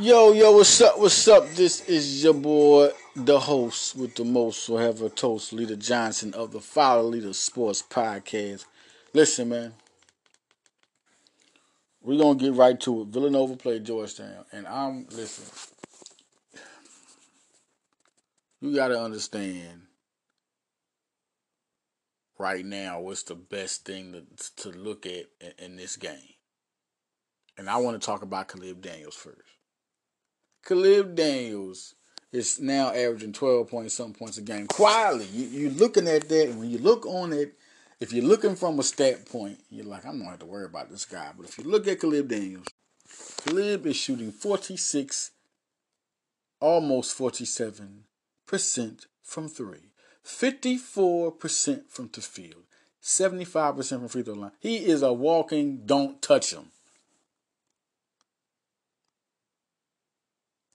Yo, yo, what's up? What's up? This is your boy, the host with the most, will toast, Leader Johnson of the Follow Leader Sports Podcast. Listen, man, we're gonna get right to it. Villanova played Georgetown, and I'm listen. You gotta understand right now what's the best thing to to look at in, in this game, and I want to talk about Caleb Daniels first. Caleb Daniels is now averaging 12 points, some points a game. Quietly, you, you're looking at that, and when you look on it, if you're looking from a stat point, you're like, I'm not have to worry about this guy. But if you look at Caleb Daniels, Caleb is shooting 46, almost 47 percent from three, 54 percent from the field, 75 percent from free throw line. He is a walking don't touch him.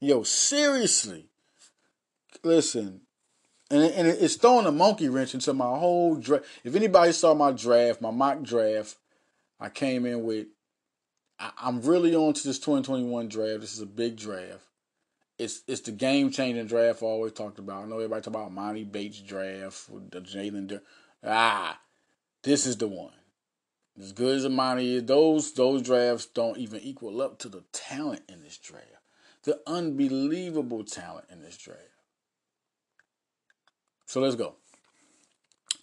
Yo, seriously. Listen, and, and it's throwing a monkey wrench into my whole draft. If anybody saw my draft, my mock draft, I came in with. I, I'm really on to this 2021 draft. This is a big draft. It's it's the game changing draft I always talked about. I know everybody talk about Monty Bates draft, the Jalen. Ah, this is the one. As good as Monty is, those those drafts don't even equal up to the talent in this draft the unbelievable talent in this draft. So let's go.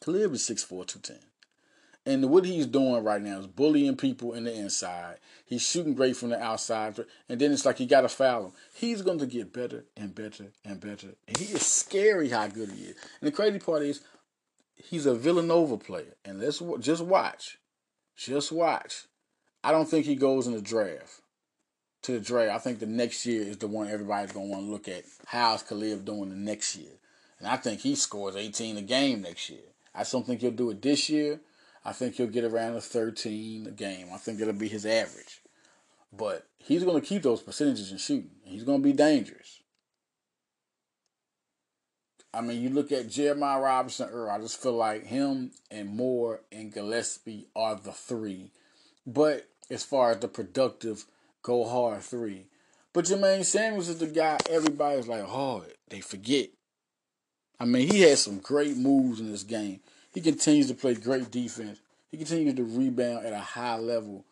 Caleb is 6'4", 210. And what he's doing right now is bullying people in the inside. He's shooting great from the outside. And then it's like you got to foul him. He's going to get better and better and better. And he is scary how good he is. And the crazy part is he's a Villanova player. And let's just watch. Just watch. I don't think he goes in the draft to the draft, I think the next year is the one everybody's gonna want to look at. How's Caleb doing the next year? And I think he scores 18 a game next year. I don't think he'll do it this year. I think he'll get around a 13 a game. I think it'll be his average. But he's to keep those percentages in shooting. He's to be dangerous. I mean, you look at Jeremiah Robinson Earl, I just feel like him and Moore and Gillespie are the three. But as far as the productive go hard three. But Jermaine Samuels is the guy everybody's like, oh, they forget. I mean, he has some great moves in this game. He continues to play great defense. He continues to rebound at a high level.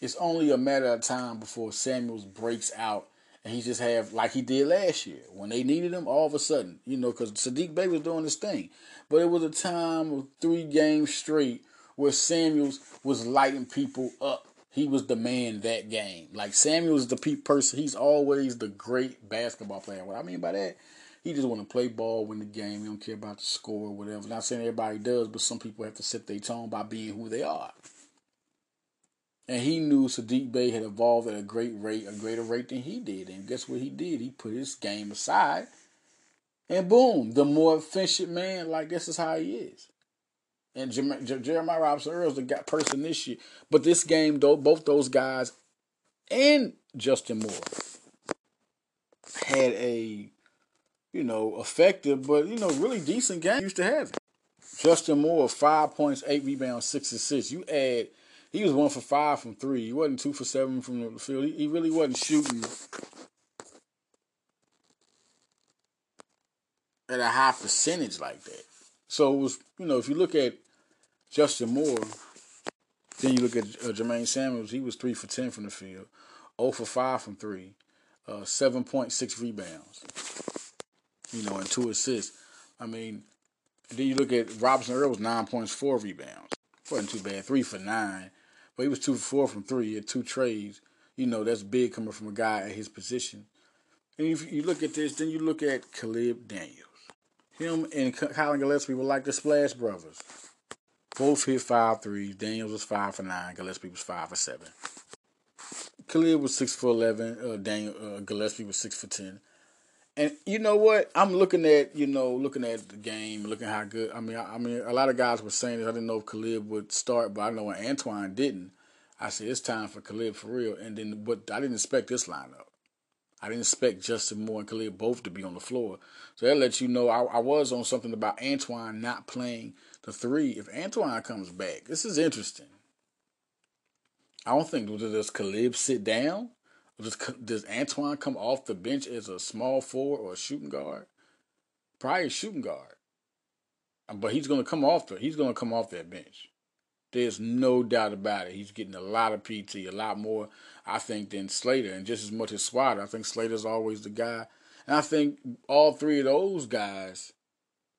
It's only a matter of time before Samuels breaks out and he just have like he did last year when they needed him all of a sudden, you know, because Saddiq Bey was doing this thing. But it was a time of three games straight where Samuels was lighting people up he was the man that game. Like Samuel's the pe- person. He's always the great basketball player. What I mean by that, he just want to play ball, win the game. He don't care about the score or whatever. Not saying everybody does, but some people have to set their tone by being who they are. And he knew Saddiq Bey had evolved at a great rate, a greater rate than he did. And guess what he did? He put his game aside. And boom, the more efficient man, like this is how he is and Jeremiah Robinson Earl's the guy, person this year. But this game, though, both those guys and Justin Moore had a, you know, effective but you know really decent game. Used to have it. Justin Moore, five points, eight rebounds, six assists. You add, he was one for five from three. He wasn't two for seven from the field. He, he really wasn't shooting at a high percentage like that. So it was, you know, if you look at Justin Moore. Then you look at uh, Jermaine Samuels. He was three for ten from the field, 0 for five from three, uh, seven point six rebounds. You know, and two assists. I mean, then you look at Robinson Earl was nine points, four rebounds. wasn't too bad. Three for nine, but he was two for four from three. He had two trades. You know, that's big coming from a guy at his position. And if you look at this, then you look at Caleb Daniels. Him and Collin Gillespie were like the Splash Brothers. Both hit five threes. Daniels was five for nine. Gillespie was five for seven. Khalil was six for eleven. Uh, Daniel uh, Gillespie was six for ten. And you know what? I'm looking at you know looking at the game, looking how good. I mean, I, I mean, a lot of guys were saying this. I didn't know if Khalid would start, but I know when Antoine didn't. I said it's time for Khalid for real. And then, but I didn't expect this lineup. I didn't expect Justin Moore and Khalid both to be on the floor. So that lets you know I, I was on something about Antoine not playing the three, if Antoine comes back, this is interesting. I don't think does Caleb sit down Does, does Antoine come off the bench as a small forward or a shooting guard? Probably a shooting guard. Uh, but he's going to come off the he's going to come off that bench. There's no doubt about it. He's getting a lot of PT, a lot more, I think, than Slater, and just as much as Swider. I think Slater's always the guy, and I think all three of those guys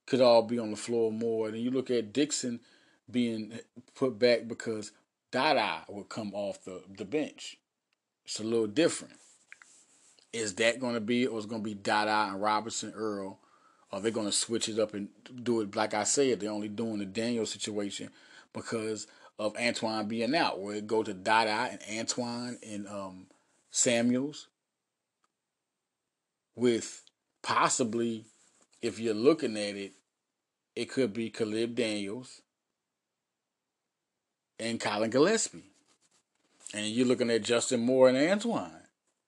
could all be on the floor more. And you look at Dixon being put back because Dada would come off the, the bench. It's a little different. Is that going to be, or is going to be Dada and Robinson Earl? Or they're going to switch it up and do it like I said? They're only doing the Daniel situation because of Antoine being out. Where it go to Dada and Antoine and um, Samuels, with possibly, if you're looking at it, it could be Caleb Daniels and Collin Gillespie. And you're looking at Justin Moore and Antoine.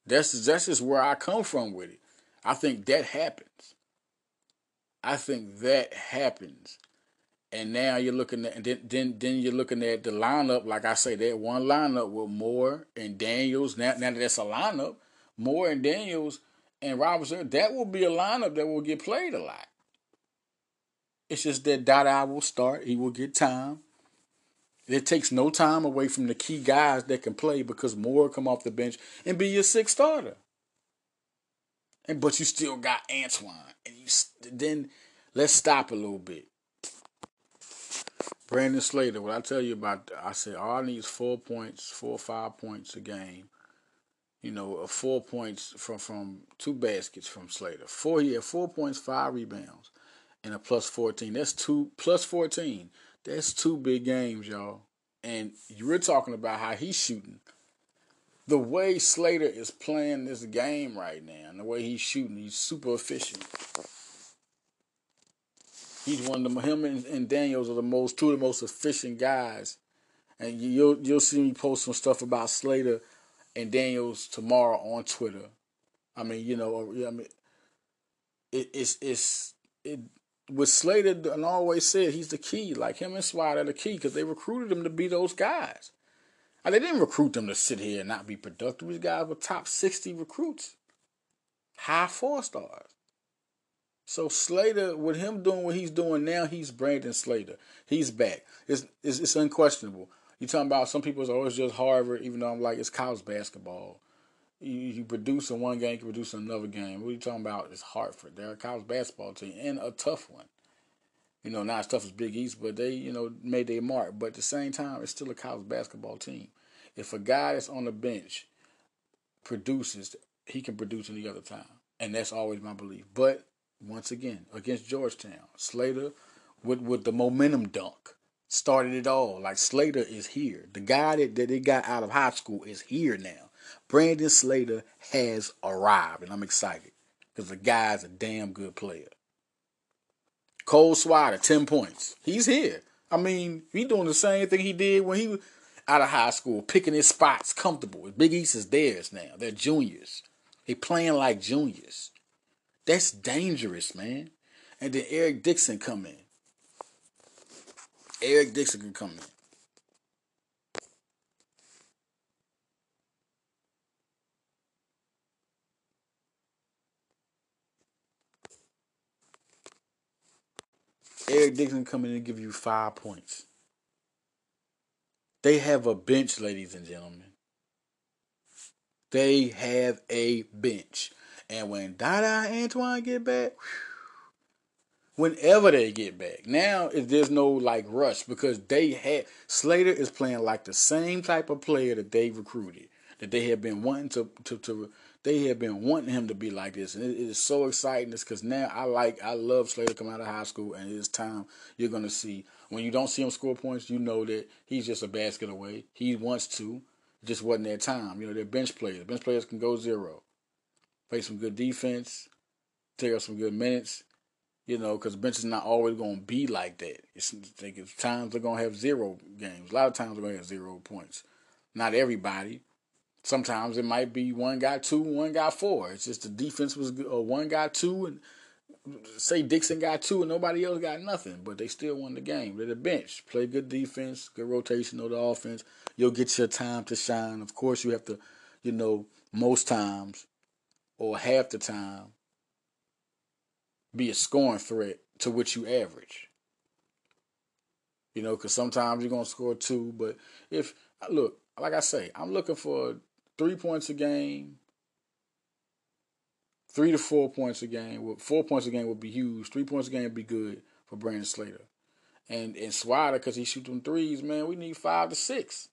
That's that's just where I come from with it. I think that happens. I think that happens. And now you're looking at and then then then you're looking at the lineup, like I say, that one lineup with Moore and Daniels. Now, now that that's a lineup, Moore and Daniels and Robinson, that will be a lineup that will get played a lot. It's just that Dada will start. He will get time. It takes no time away from the key guys that can play because Moore come off the bench and be your sixth starter. And but you still got Antoine, and you then let's stop a little bit. Brandon Slater, what I tell you about, I said all I need is four points, four or five points a game. You know, uh, four points from from two baskets from Slater. Four, yeah, four points, five rebounds, and a plus fourteen. That's two plus fourteen. That's two big games, y'all. And you were talking about how he's shooting. The way Slater is playing this game right now, and the way he's shooting, he's super efficient. He's one of the him and, and Daniels are the most two of the most efficient guys. And you'll you'll see me post some stuff about Slater and Daniels tomorrow on Twitter. I mean, you know, I mean, it, it's it's it with Slater and always said he's the key. Like him and Swat are the key because they recruited him to be those guys. And they didn't recruit them to sit here and not be productive. These guys were top 60 recruits, high four stars. So Slater, with him doing what he's doing now, he's Brandon Slater. He's back. It's it's, it's unquestionable. You talking about some people is oh, always just Hartford, even though I'm like it's college basketball. You, you produce in one game, you produce in another game. What are you talking about? It's Hartford. They're a college basketball team and a tough one. You know, not as tough as Big East, but they, you know, made their mark. But at the same time, it's still a college basketball team. If a guy that's on the bench produces, he can produce any other time. And that's always my belief. But once again, against Georgetown, Slater with, with the momentum dunk started it all. Like Slater is here. The guy that, that they got out of high school is here now. Brandon Slater has arrived, and I'm excited because the guy's a damn good player. Cole Swider, 10 points. He's here. I mean, he doing the same thing he did when he was out of high school, picking his spots comfortable. Big East is theirs now. They're juniors. They playing like juniors. That's dangerous, man. And then Eric Dixon come in. Eric Dixon can come in. Eric Dixon come in and give you five points. They have a bench, ladies and gentlemen. They have a bench. And when Dada and Antoine get back, whenever they get back, now there's no like rush because they had Slater is playing like the same type of player that they recruited, that they have been wanting to to, to they have been wanting him to be like this, and it is so exciting. It's because now I like, I love Slater coming out of high school, and it's time you're gonna see when you don't see him score points, you know that he's just a basket away. He wants to, just wasn't that time. You know, they're bench players. Bench players can go zero, play some good defense, take up some good minutes. You know, because bench is not always going to be like that. It's, it's times they're going to have zero games. A lot of times they're going to have zero points. Not everybody, Sometimes it might be one got two, one got four. It's just the defense was or uh, one got two, and say Dixon got two, and nobody else got nothing, but they still won the game. They're the bench, play good defense, good rotation of the offense. You'll get your time to shine. Of course, you have to, you know, most times or half the time be a scoring threat to which you average. You know, because sometimes you're gonna score two, but if look, like I say, I'm looking for three points a game, three to four points a game. Well, Four points a game would be huge. Three points a game would be good for Brandon Slater. And and Swider, because he shoot them threes, man, we need five to six.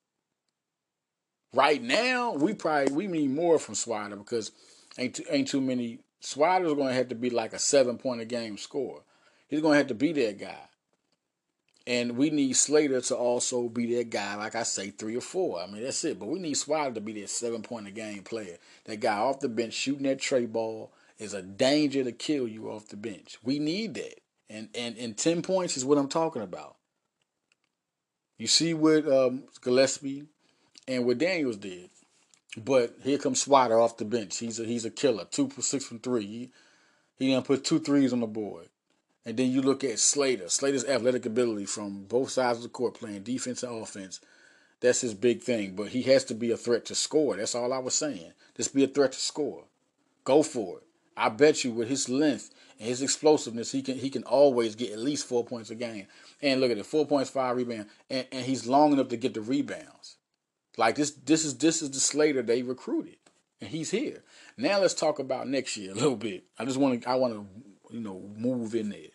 Right now, we probably we need more from Swider because ain't too, ain't too many. Swider's going to have to be like a seven point a game score. He's going to have to be that guy. And we need Slater to also be that guy, like I say, three or four. I mean, that's it. But we need Swider to be that seven point a game player. That guy off the bench shooting that trey ball is a danger to kill you off the bench. We need that. And and, and 10 points is what I'm talking about. You see what um, Gillespie and what Daniels did. But here comes Swatter off the bench. He's a he's a killer. Two for six from three. He, he done put two threes on the board. And then you look at Slater. Slater's athletic ability from both sides of the court, playing defense and offense. That's his big thing. But he has to be a threat to score. That's all I was saying. Just be a threat to score. Go for it. I bet you with his length and his explosiveness, he can he can always get at least four points a game. And look at it, four points, five rebounds, and, and he's long enough to get the rebounds. Like this, this is this is the Slater they recruited, and he's here. Now let's talk about next year a little bit. I just want to I want to you know move in there.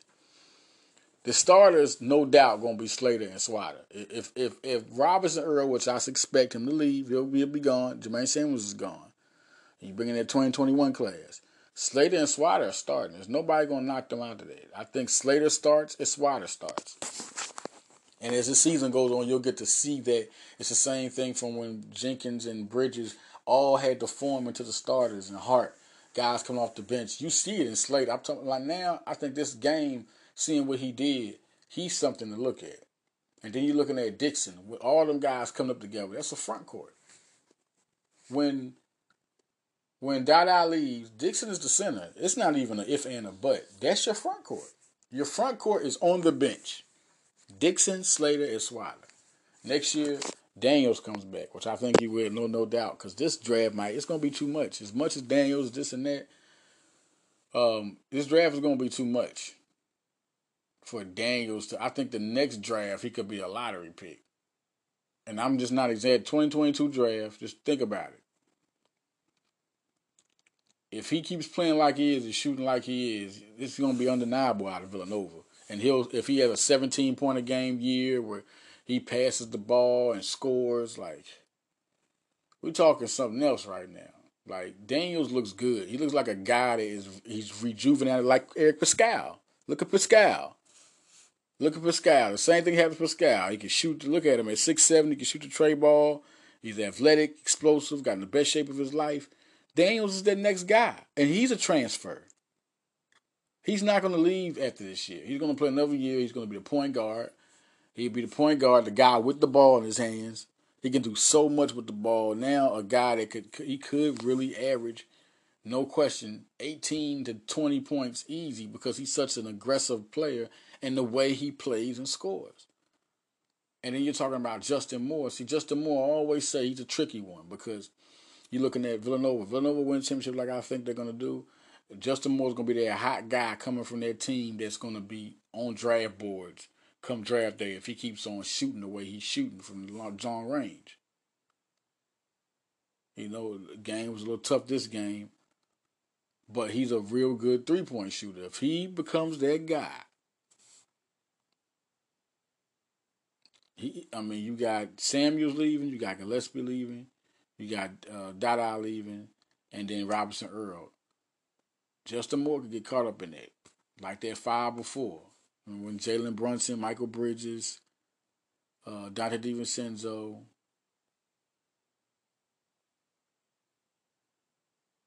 The starters, no doubt, gonna be Slater and Swatter. If if if Robinson Earl, which I expect him to leave, he'll be, he'll be gone. Jermaine Samuels is gone. You bring in that 2021 class. Slater and Swatter are starting. There's nobody gonna knock them out today. I think Slater starts and Swatter starts. And as the season goes on, you'll get to see that it's the same thing from when Jenkins and Bridges all had to form into the starters and Hart, guys coming off the bench. You see it in Slater. I'm talking like now. I think this game, seeing what he did, he's something to look at. And then you're looking at Dixon with all them guys coming up together. That's a front court. When when Dada leaves, Dixon is the center. It's not even an if and a but. That's your front court. Your front court is on the bench. Dixon, Slater, and Swider. Next year, Daniels comes back, which I think he will, no no doubt, because this draft might it's gonna be too much. As much as Daniels, this and that, um, this draft is gonna be too much for Daniels to. I think the next draft he could be a lottery pick, and I'm just not exact. 2022 draft, just think about it. If he keeps playing like he is and shooting like he is, it's gonna be undeniable out of Villanova and he'll if he has a 17 point a game year where he passes the ball and scores, like we're talking something else right now. Like Daniels looks good. He looks like a guy that is he's rejuvenated like Eric Paschall Look at Paschall Look at Paschall The same thing happens to Paschall. He can shoot. Look at him at six seven. He can shoot the trey ball. He's athletic, explosive, got in the best shape of his life. Daniels is that next guy, and he's a transfer. He's not going to leave after this year. He's going to play another year. He's going to be the point guard. He'll be the point guard, the guy with the ball in his hands. He can do so much with the ball. Now, a guy that could he could really average, no question, 18 to 20 points easy because he's such an aggressive player and the way he plays and scores. And then you're talking about Justin Moore. See, Justin Moore, I always say he's a tricky one because you're looking at Villanova. Villanova wins championship like I think they're going to do. Justin Moore's gonna be that hot guy coming from that team that's gonna be on draft boards come draft day if he keeps on shooting the way he's shooting from the long range. You know, the game was a little tough this game, but he's a real good three point shooter. If he becomes that guy, he, I mean, you got Samuels leaving, you got Gillespie leaving, you got uh, Dada leaving, and then Robinson Earl. Justin Moore could get caught up in that, like that five before. When Jalen Brunson, Mikal Bridges, uh, Donte DiVincenzo,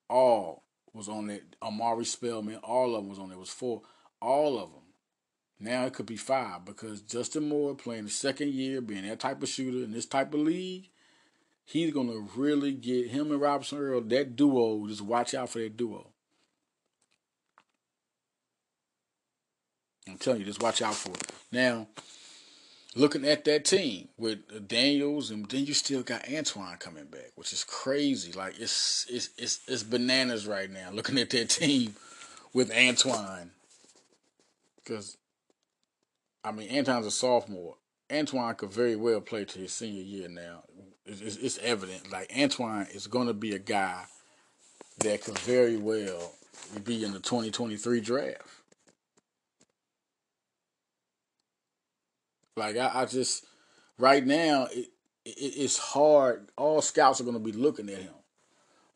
all was on it. Omari Spellman, all of them was on it. It was four, all of them. Now it could be five because Justin Moore playing the second year, being that type of shooter in this type of league, he's gonna really get him and Robinson Earl that duo. Just watch out for that duo. I'm telling you, just watch out for it. Now, looking at that team with Daniels, and then you still got Antoine coming back, which is crazy. Like it's it's it's, it's bananas right now. Looking at that team with Antoine, because I mean Antoine's a sophomore. Antoine could very well play to his senior year now. It's, it's, it's evident. Like Antoine is going to be a guy that could very well be in the 2023 draft. Like I, I just right now it, it, it's hard. All scouts are going to be looking at him,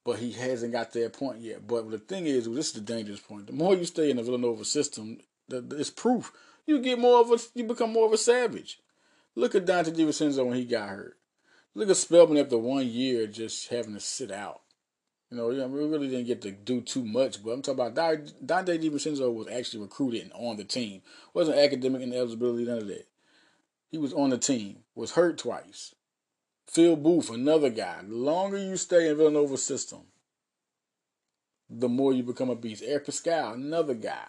but he hasn't got that point yet. But the thing is, this is the dangerous point. The more you stay in the Villanova system, it's proof you get more of a you become more of a savage. Look at Donte DiVincenzo when he got hurt. Look at Spellman after one year just having to sit out. You know, we really didn't get to do too much, but I'm talking about Donte DiVincenzo was actually recruited and on the team. Wasn't academic ineligibility, none of that. He was on the team, was hurt twice. Phil Booth, another guy. The longer you stay in Villanova's system, the more you become a beast. Eric Paschall, another guy,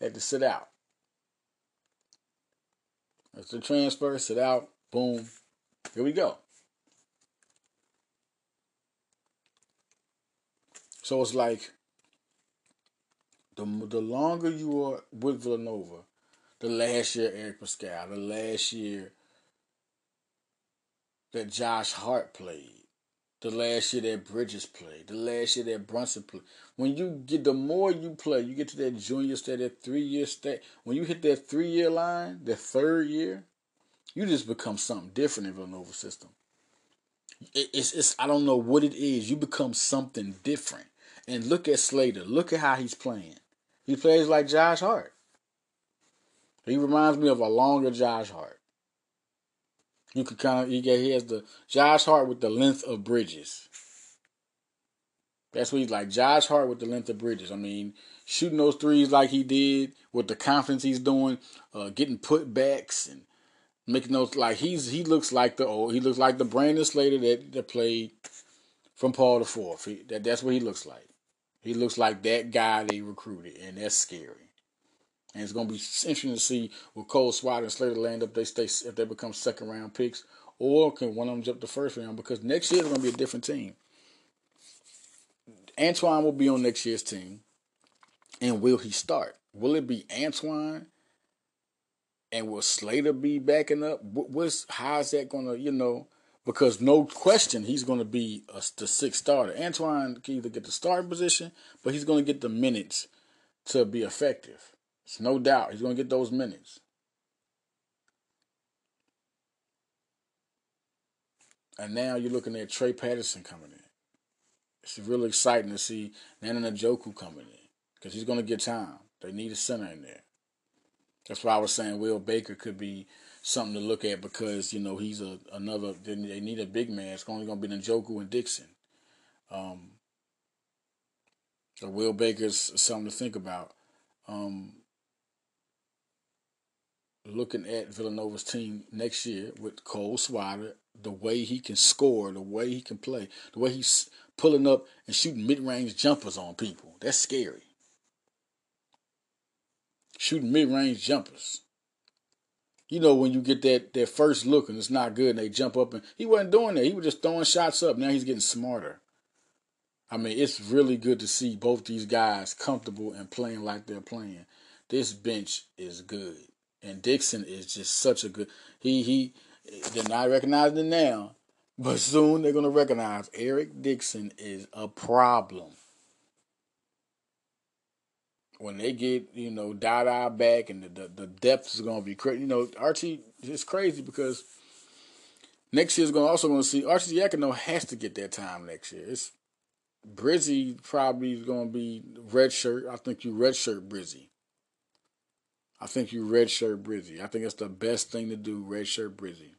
had to sit out. That's the transfer, sit out, boom. Here we go. So it's like the the longer you are with Villanova, the last year Eric Paschall, the last year that Josh Hart played, the last year that Bridges played, the last year that Brunson played. When you get the more you play, you get to that junior state, that three year state. When you hit that three year line, the third year, you just become something different in Villanova system. it's, it's I don't know what it is. You become something different. And look at Slater. Look at how he's playing. He plays like Josh Hart. He reminds me of a longer Josh Hart. You could kind of he, get, he has the Josh Hart with the length of Bridges. That's what he's like. Josh Hart with the length of Bridges. I mean, shooting those threes like he did with the confidence he's doing, uh, getting put backs and making those like he's he looks like the old he looks like the Brandon Slater that, that played from Paul the Fourth. That that's what he looks like. He looks like that guy they recruited, and that's scary. And it's going to be interesting to see will Cole Swider and Slater land up they stay if they become second round picks, or can one of them jump the first round? Because next year is going to be a different team. Antoine will be on next year's team, and will he start? Will it be Antoine? And will Slater be backing up? What's how is that going to you know? Because no question he's going to be a, the sixth starter. Antoine can either get the starting position, but he's going to get the minutes to be effective. It's no doubt he's going to get those minutes. And now you're looking at Trey Patterson coming in. It's really exciting to see Nnanna Njoku coming in because he's going to get time. They need a center in there. That's why I was saying Will Baker could be something to look at because you know he's a another. They need a big man. It's only going to be Njoku and Dixon. Um, so Will Baker's something to think about. Um, looking at Villanova's team next year with Cole Swider, the way he can score, the way he can play, the way he's pulling up and shooting mid-range jumpers on people. That's scary. Shooting mid-range jumpers. You know when you get that that first look and it's not good and they jump up and he wasn't doing that. He was just throwing shots up. Now he's getting smarter. I mean, it's really good to see both these guys comfortable and playing like they're playing. This bench is good. And Dixon is just such a good. He he. They're not recognizing it now, but soon they're gonna recognize Eric Dixon is a problem. When they get you know Dada back and the the, the depth is gonna be crazy. You know Archie is crazy because next year's gonna also gonna see Arcidiacono has to get that time next year. It's Brizzi probably is gonna be red shirt. I think you red shirt Brizzi. I think you redshirt Brizzi. I think it's the best thing to do, redshirt Brizzi.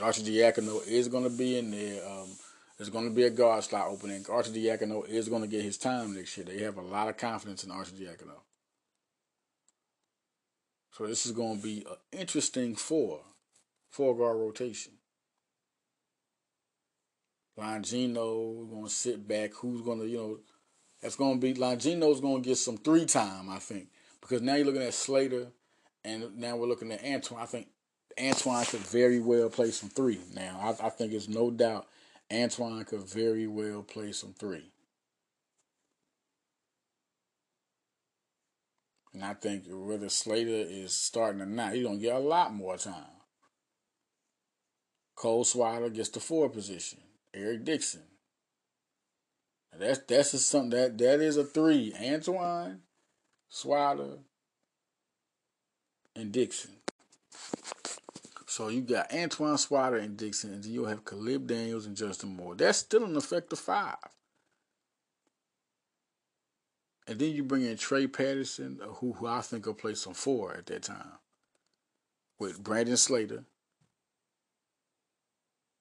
Archie Diacono is going to be in there. Um, there's going to be a guard slot opening. Arcidiacono is going to get his time next year. They have a lot of confidence in Arcidiacono. So this is going to be an interesting four, four guard rotation. Longino we're going to sit back. Who's going to, you know, that's going to be Longino's going to get some three time, I think, because now you're looking at Slater and now we're looking at Antoine. I think Antoine could very well play some three. Now I, I think it's no doubt Antoine could very well play some three. And I think whether Slater is starting or not, he's gonna get a lot more time. Cole Swider gets the four position. Eric Dixon. That's that's a, something that that is a three. Antoine, Swider, and Dixon. So you got Antoine Swider and Dixon, and you'll have Caleb Daniels and Justin Moore. That's still an effective five. And then you bring in Trey Patterson, uh, who, who I think will play some four at that time, with Brandon Slater,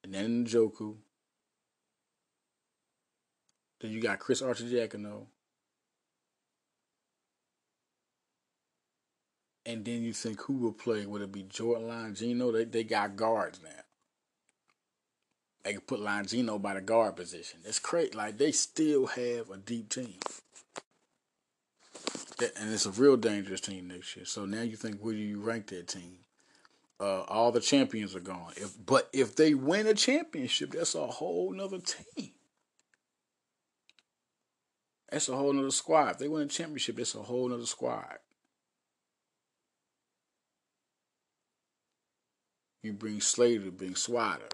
and then Njoku. Then you got Chris Archer Arcidiacono. And then you think who will play? Would it be Jordan Longino? They they got guards now. They can put Longino by the guard position. It's crazy. Like they still have a deep team and it's a real dangerous team next year. So now you think where do you rank that team? Uh, all the champions are gone. If but if they win a championship, that's a whole nother team. That's a whole nother squad. If they win a championship, that's a whole nother squad. You bring Slater, bring Swider.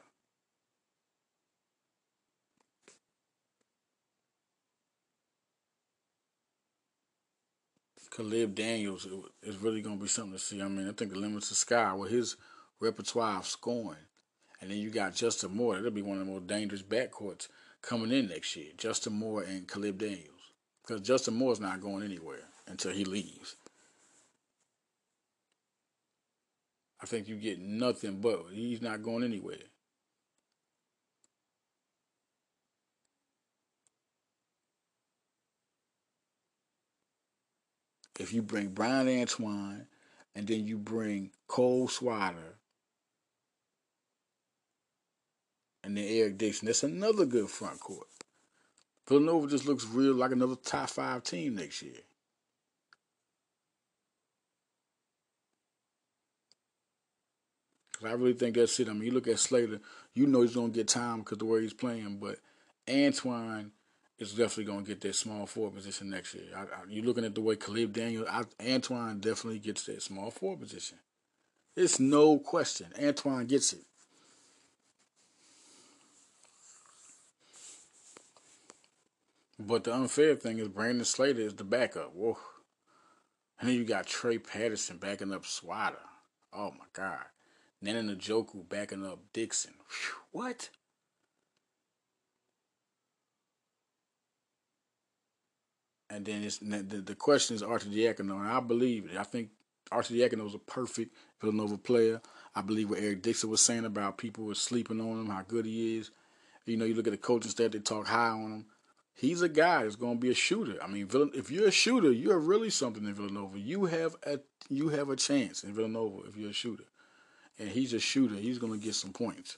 Caleb Daniels is really going to be something to see. I mean, I think the limits of sky with his repertoire of scoring. And then you got Justin Moore. That'll be one of the most dangerous backcourts coming in next year. Justin Moore and Caleb Daniels. Because Justin Moore's not going anywhere until he leaves. I think you get nothing but he's not going anywhere. if you bring Bryan Antoine and then you bring Cole Swider and then Eric Dixon, that's another good front court. Villanova just looks real like another top five team next year. Cause I really think that's it. I mean, you look at Slater, you know he's gonna get time because the way he's playing, but Antoine is definitely going to get that small forward position next year. I, I, you're looking at the way Caleb Daniel, I, Antoine definitely gets that small forward position. It's no question. Antoine gets it. But the unfair thing is Brandon Slater is the backup. Whoa. And then you got Trey Patterson backing up Swatter. Oh my God. Nnanna Njoku backing up Dixon. Whew, what? And then it's the, the question is Arcidiacono, and I believe it. I think Arcidiacono is a perfect Villanova player. I believe what Eric Dixon was saying about people were sleeping on him, how good he is. You know, you look at the coaching staff; they talk high on him. He's a guy that's going to be a shooter. I mean, if you're a shooter, you're really something in Villanova. You have a you have a chance in Villanova if you're a shooter, and he's a shooter. He's going to get some points.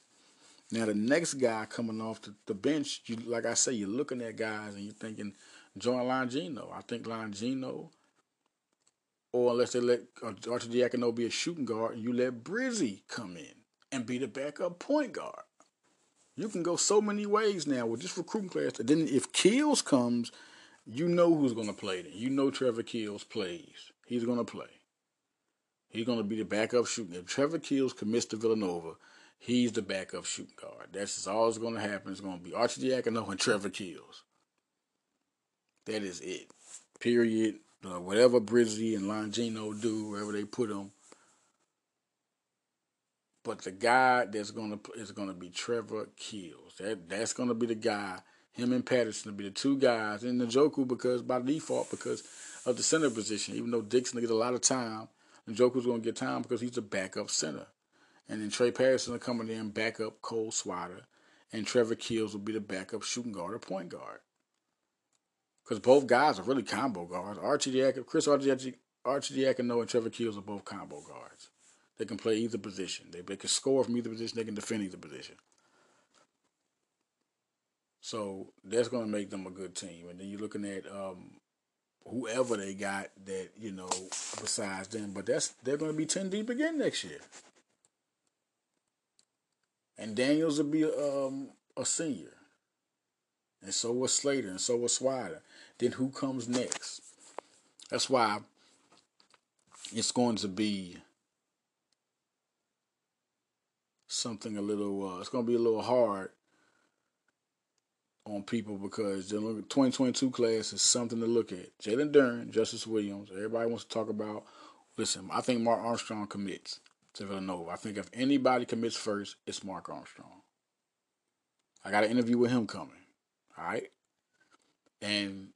Now the next guy coming off the, the bench, you like I say, you're looking at guys and you're thinking join Longino. I think Longino, or unless they let uh, Arcidiacono be a shooting guard, and you let Brizzi come in and be the backup point guard. You can go so many ways now with this recruiting class. And then if Keels comes, you know who's going to play then. You know Trevor Keels plays. He's going to play. He's going to be the backup shooting. If Trevor Keels commits to Villanova, he's the backup shooting guard. That's just all that's going to happen. It's going to be Arcidiacono and Trevor Keels. That is it. Period. Uh, whatever Brizzi and Longino do, wherever they put them. But the guy that's gonna is gonna be Trevor Keels. That that's gonna be the guy. Him and Patterson will be the two guys in Njoku because by default because of the center position. Even though Dixon will get a lot of time, Njoku's gonna get time because he's a backup center. And then Trey Patterson will come in and back up Cole Swider, and Trevor Keels will be the backup shooting guard or point guard because both guys are really combo guards. Archie Diac- Chris Archie, Arcidiacono and Trevor Keels are both combo guards. They can play either position. They, they can score from either position. They can defend either position. So that's going to make them a good team. And then you're looking at um, whoever they got that you know besides them. But that's they're going to be ten deep again next year. And Daniels will be um, a senior, and so was Slater, and so was Swider. Then who comes next? That's why it's going to be something a little. Uh, it's going to be a little hard on people because the 2022 class is something to look at. Jalen Duren, Justice Williams, everybody wants to talk about. Listen, I think Mark Armstrong commits to Villanova. I think if anybody commits first, it's Mark Armstrong. I got an interview with him coming. All right. And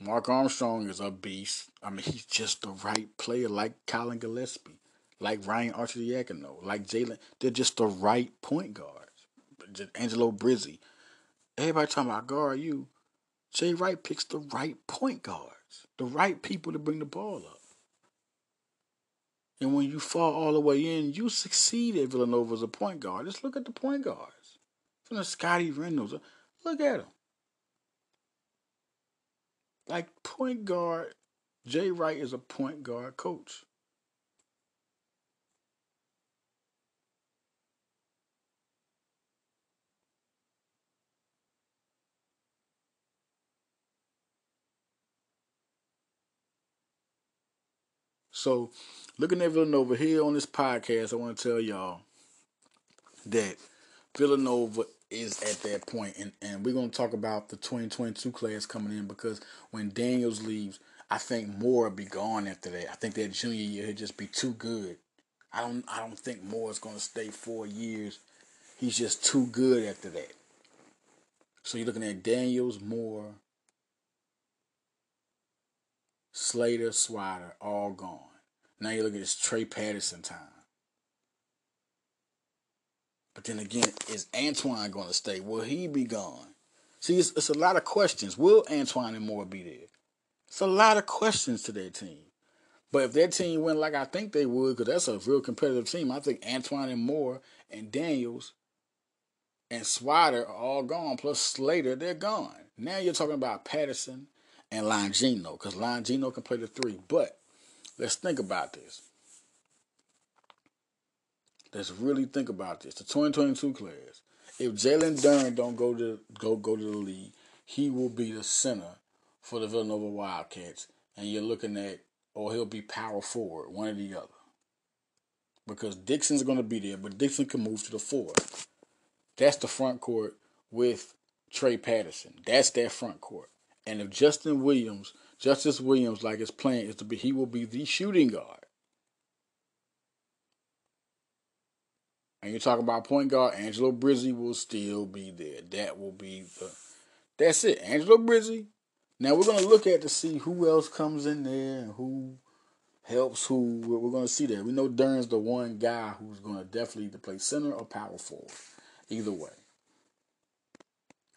Mark Armstrong is a beast. I mean, he's just the right player, like Collin Gillespie, like Ryan Arcidiacono, like Jalen. They're just the right point guards. Angelo Brizzi. Everybody talking about guard you. Jay Wright picks the right point guards, the right people to bring the ball up. And when you fall all the way in, you succeed at Villanova as a point guard. Just look at the point guards. From the Scottie Reynolds. Uh, look at them. Like point guard, Jay Wright is a point guard coach. So, looking at Villanova here on this podcast, I want to tell y'all that Villanova is at that point, and, and we're going to talk about the 2022 class coming in because when Daniels leaves, I think Moore will be gone after that. I think that junior year he'll just be too good. I don't I don't think Moore is going to stay four years. He's just too good after that. So you're looking at Daniels, Moore, Slater, Swider, all gone. Now you look at this Trey Patterson time. But then again, is Antoine going to stay? Will he be gone? See, it's, it's a lot of questions. Will Antoine and Moore be there? It's a lot of questions to their team. But if their team went like I think they would, because that's a real competitive team, I think Antoine and Moore and Daniels and Swider are all gone, plus Slater, they're gone. Now you're talking about Patterson and Longino, because Longino can play the three. But let's think about this. Let's really think about this. The 2022 class. If Jalen Duren don't go to go go to the league, he will be the center for the Villanova Wildcats, and you're looking at, or he'll be power forward, one or the other. Because Dixon's going to be there, but Dixon can move to the four. That's the front court with Trey Patterson. That's their front court. And if Justin Williams, Justice Williams, like his plan is to be, he will be the shooting guard. And you're talking about point guard, Angelo Brizzi will still be there. That will be the. That's it, Angelo Brizzi. Now we're gonna look at to see who else comes in there and who helps who. We're gonna see that. We know Duren's the one guy who's gonna definitely either play center or power forward, either way.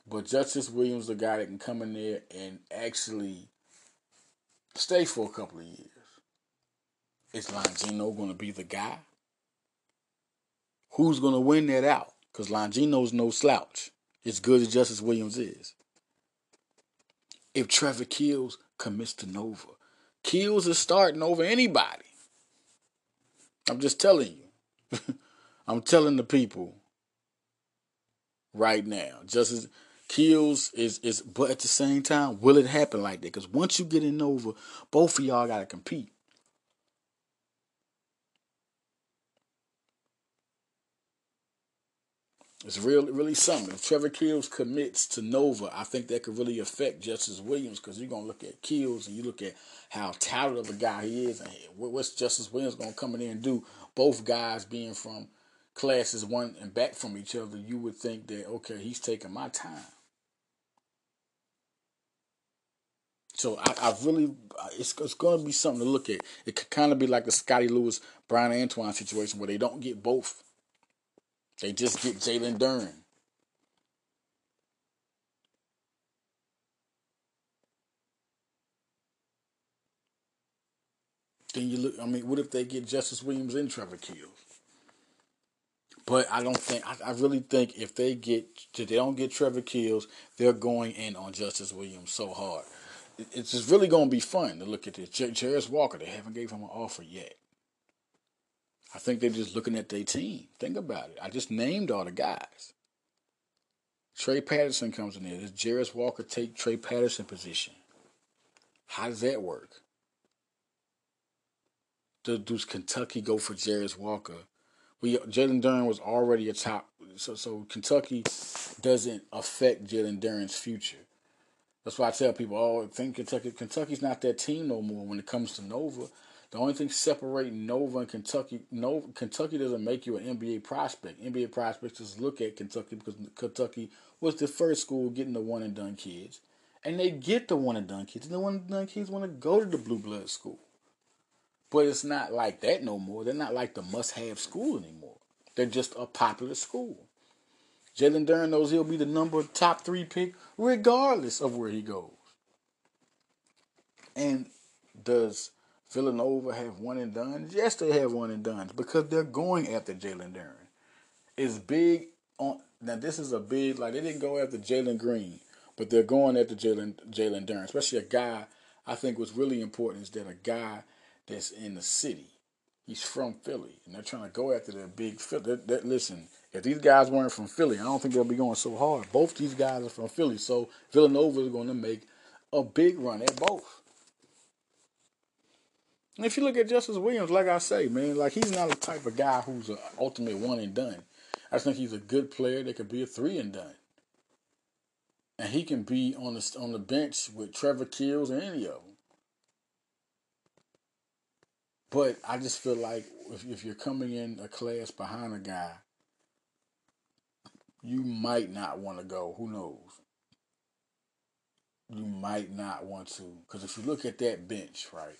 But Justice Williams, the guy that can come in there and actually stay for a couple of years. Is Longino going to be the guy? Who's going to win that out? Because Longino's no slouch, as good as Justice Williams is. If Trevor Keels commits to Nova, Keels is starting over anybody. I'm just telling you. I'm telling the people right now. Justice Keels is is, but at the same time, will it happen like that? Because once you get in Nova, both of y'all got to compete. It's really, really something. If Trevor Keels commits to Nova, I think that could really affect Justice Williams because you're gonna look at Keels and you look at how talented of a guy he is, and what's Justice Williams gonna come in there and do. Both guys being from classes one and back from each other, you would think that okay, he's taking my time. So I, I really, uh, it's, it's going to be something to look at. It could kind of be like the Scottie Lewis, Bryan Antoine situation where they don't get both they just get Jalen Duren. Then you look. I mean, what if they get Justice Williams and Trevor Keels? But I don't think. I, I really think if they get, if they don't get Trevor Keels, they're going in on Justice Williams so hard. It's just really going to be fun to look at this. J- Jarace Walker, they haven't gave him an offer yet. I think they're just looking at their team. Think about it. I just named all the guys. Trey Patterson comes in there. Does Jarace Walker take Trey Patterson position? How does that work? Does Kentucky go for Jarace Walker? We Jalen Duren was already a top, so so Kentucky doesn't affect Jalen Duren's future. That's why I tell people, oh, think Kentucky Kentucky's not that team no more when it comes to Nova. The only thing separating Nova and Kentucky, Nova, Kentucky doesn't make you an NBA prospect. NBA prospects just look at Kentucky because Kentucky was the first school getting the one and done kids, and they get the one and done kids, and the one and done kids want to go to the blue blood school. But it's not like that no more. They're not like the must have school anymore. They're just a popular school. Jalen Duren knows he'll be the number top three pick regardless of where he goes. And does Villanova have one and done? Yes, they have one and done because they're going after Jalen Duren. It's big on now. This is a big like they didn't go after Jalen Green, but they're going after Jalen Jalen Duren, especially a guy. I think what's really important is that a guy that's in the city. He's from Philly, and they're trying to go after the big Philly. That, that, listen, if these guys weren't from Philly, I don't think they'll be going so hard. Both these guys are from Philly, so Villanova is going to make a big run at both. And if you look at Justice Williams, like I say, man, like he's not the type of guy who's an ultimate one and done. I think he's a good player that could be a three and done. And he can be on the on the bench with Trevor Keels or any of them. But I just feel like if, if you're coming in a class behind a guy, you might not want to go. Who knows? You might not want to. Because if you look at that bench, right?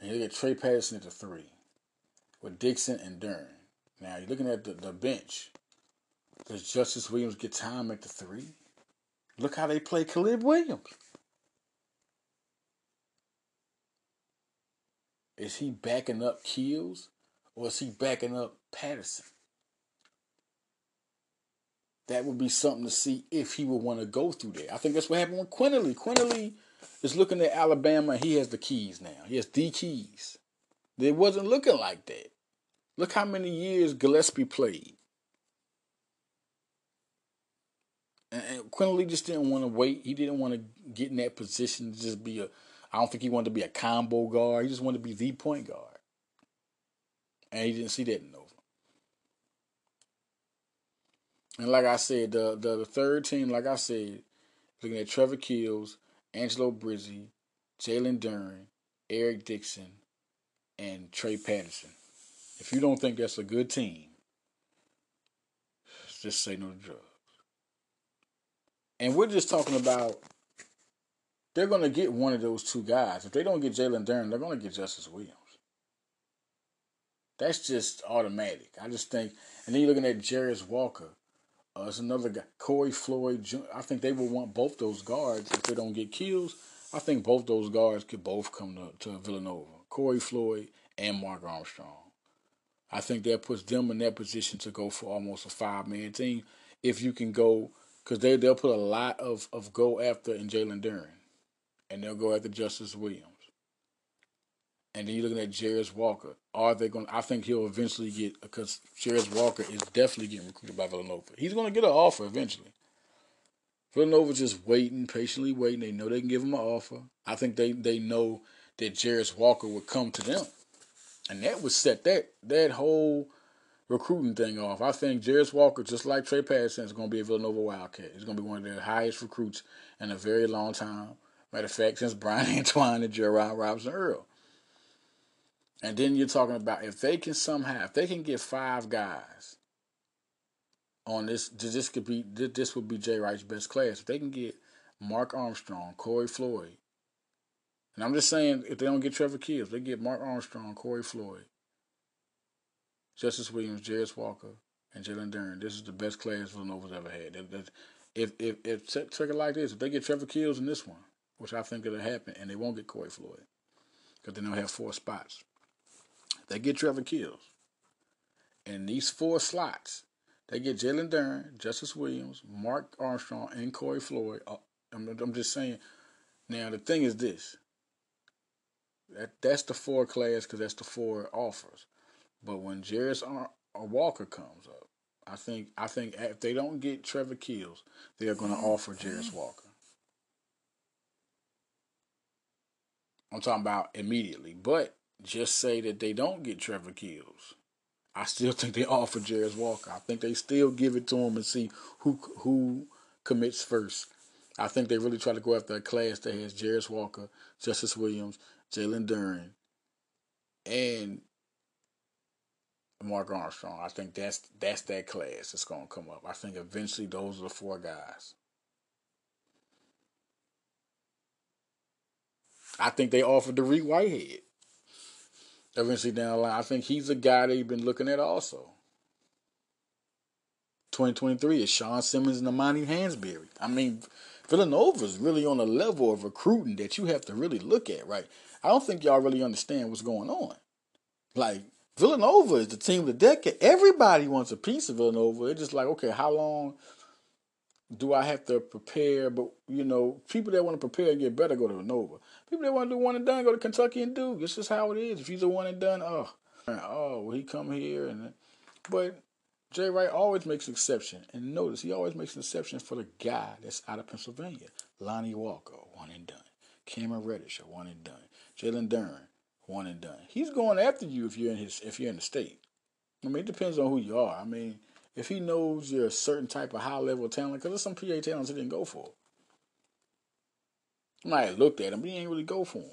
And you look at Trey Patterson at the three with Dixon and Duren. Now you're looking at the, the bench. Does Justice Williams get time at the three? Look how they play Caleb Williams. Is he backing up Keels or is he backing up Patterson? That would be something to see if he would want to go through there. I think that's what happened with Quinerly. Quinerly is looking at Alabama. He has the keys now. He has the keys. It wasn't looking like that. Look how many years Gillespie played. And, and Quinerly just didn't want to wait. He didn't want to get in that position to just be a I don't think he wanted to be a combo guard. He just wanted to be the point guard. And he didn't see that in Nova. And like I said, the, the, third team, like I said, looking at Trevor Keels, Angelo Brizzi, Jalen Duren, Eric Dixon, and Trey Patterson. If you don't think that's a good team, just say no drugs. And we're just talking about they're going to get one of those two guys. If they don't get Jalen Duren, they're going to get Justice Williams. That's just automatic. I just think, and then you're looking at Jarace Walker. Uh, it's another guy, Corey Floyd. I think they will want both those guards if they don't get Keels. I think both those guards could both come to, to Villanova. Corey Floyd and Mark Armstrong. I think that puts them in that position to go for almost a five man team if you can go because they they'll put a lot of of go after in Jalen Duren and they'll go after Justice Williams. And then you're looking at Jarace Walker. Are they going? I think he'll eventually get because Jarace Walker is definitely getting recruited by Villanova. He's going to get an offer eventually. Villanova's just waiting, patiently waiting. They know they can give him an offer. I think they they know that Jarace Walker would come to them, and that would set that that whole recruiting thing off. I think Jarace Walker, just like Trey Patterson, is going to be a Villanova Wildcat. He's going to be one of their highest recruits in a very long time. Matter of fact, since Bryan Antoine and Gerard Robinson Earl. And then you're talking about if they can somehow, if they can get five guys on this, this could be this would be Jay Wright's best class. If they can get Mark Armstrong, Corey Floyd, and I'm just saying if they don't get Trevor Keels, they get Mark Armstrong, Corey Floyd, Justice Williams, Jarace Walker, and Jalen Duren. This is the best class Villanova's ever had. If if if, if it like this, if they get Trevor Keels in this one, which I think it'll happen, and they won't get Corey Floyd because then they'll have four spots. They get Trevor Keels. And these four slots, they get Jalen Duren, Justice Williams, Mark Armstrong, and Corey Floyd uh, I'm, I'm just saying. Now the thing is this. That that's the four class because that's the four offers. But when Jarace Walker comes up, I think I think if they don't get Trevor Keels, they're going to offer Jarace Walker. I'm talking about immediately. But just say that they don't get Trevor Keels. I still think they offer Jarace Walker. I think they still give it to him and see who who commits first. I think they really try to go after a class that has Jarace Walker, Justice Williams, Jalen Duren, and Mark Armstrong. I think that's that's that class that's gonna come up. I think eventually those are the four guys. I think they offered Dariq Whitehead. Eventually down the line. I think he's a guy that you've been looking at also. 2023 is Sean Simmons and Amani Hansberry. I mean, Villanova's really on a level of recruiting that you have to really look at, right? I don't think y'all really understand what's going on. Like, Villanova is the team of the decade. Everybody wants a piece of Villanova. It's just like, okay, how long do I have to prepare? But you know, people that want to prepare and get better go to Nova. People that want to do one and done go to Kentucky and Duke. It's just how it is. If he's a one and done, oh, oh, will he come here and? But Jay Wright always makes an exception, and notice he always makes an exception for the guy that's out of Pennsylvania. Lonnie Walker, one and done. Cameron Reddish, one and done. Jalen Duren, one and done. He's going after you if you're in his if you're in the state. I mean, it depends on who you are. I mean, if he knows you're a certain type of high level talent, because there's some PA talents he didn't go for. I might looked at him, but he ain't really go for him.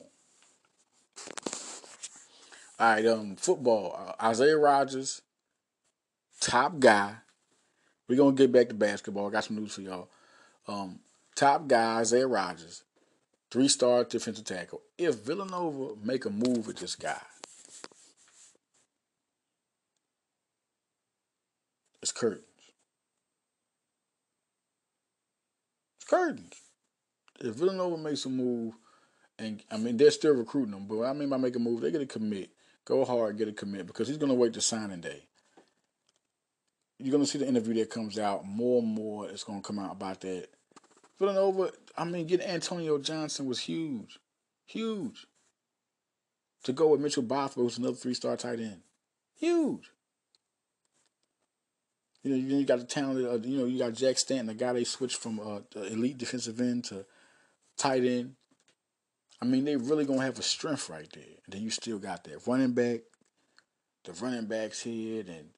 All right, um, football. Uh, Isaiah Rodgers, top guy. We're gonna get back to basketball. I got some news for y'all. Um, top guy Isaiah Rodgers three star defensive tackle. If Villanova make a move with this guy, it's curtains. It's curtains. If Villanova makes a move, and I mean they're still recruiting them, but I mean by make a move, they get a commit. Go hard, get a commit because he's gonna wait to signing day. You're gonna see the interview that comes out more and more. It's gonna come out about that Villanova, I mean, getting Antonio Johnson was huge. Huge. To go with Mitchell Bothwell, who's another three star tight end. Huge. You know, then you got the talented, uh, you know, you got Jack Stanton, the guy they switched from uh, elite defensive end to tight end. I mean, they really gonna have a strength right there. And then you still got that running back, the running backs here, and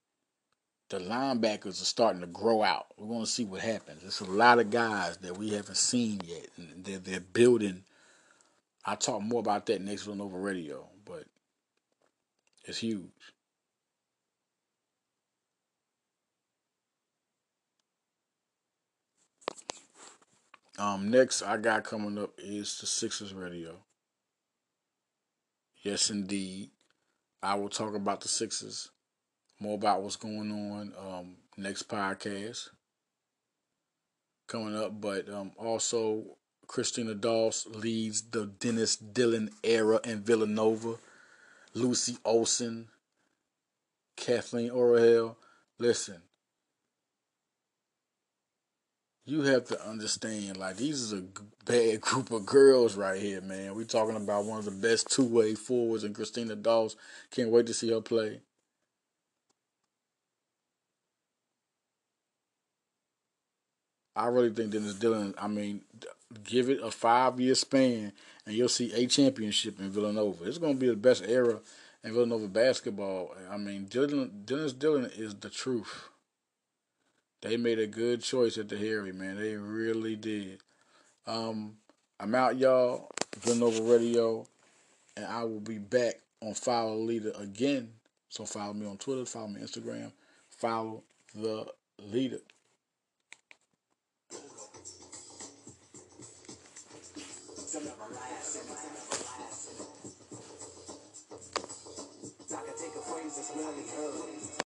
the linebackers are starting to grow out. We're to see what happens. There's a lot of guys that we haven't seen yet, and they're, they're building. I'll talk more about that next one over radio, but it's huge. Um, next I got coming up is the Sixers radio. Yes, indeed. I will talk about the Sixers more about what's going on um, next podcast coming up. But um, also, Christina Doss leads the Denise Dillon era in Villanova. Lucy Olsen, Kathleen Orahel. Listen, you have to understand, like, these is a bad group of girls right here, man. We're talking about one of the best two way forwards and Christina Dawes. Can't wait to see her play. I really think Denise Dillon. I mean, give it a five year span, and you'll see a championship in Villanova. It's going to be the best era in Villanova basketball. I mean, Denise Dillon is the truth. They made a good choice at the Harry, man. They really did. Um, I'm out, y'all. Villanova Radio, and I will be back on Follow Leader again. So follow me on Twitter, follow me on Instagram, follow the leader. Really.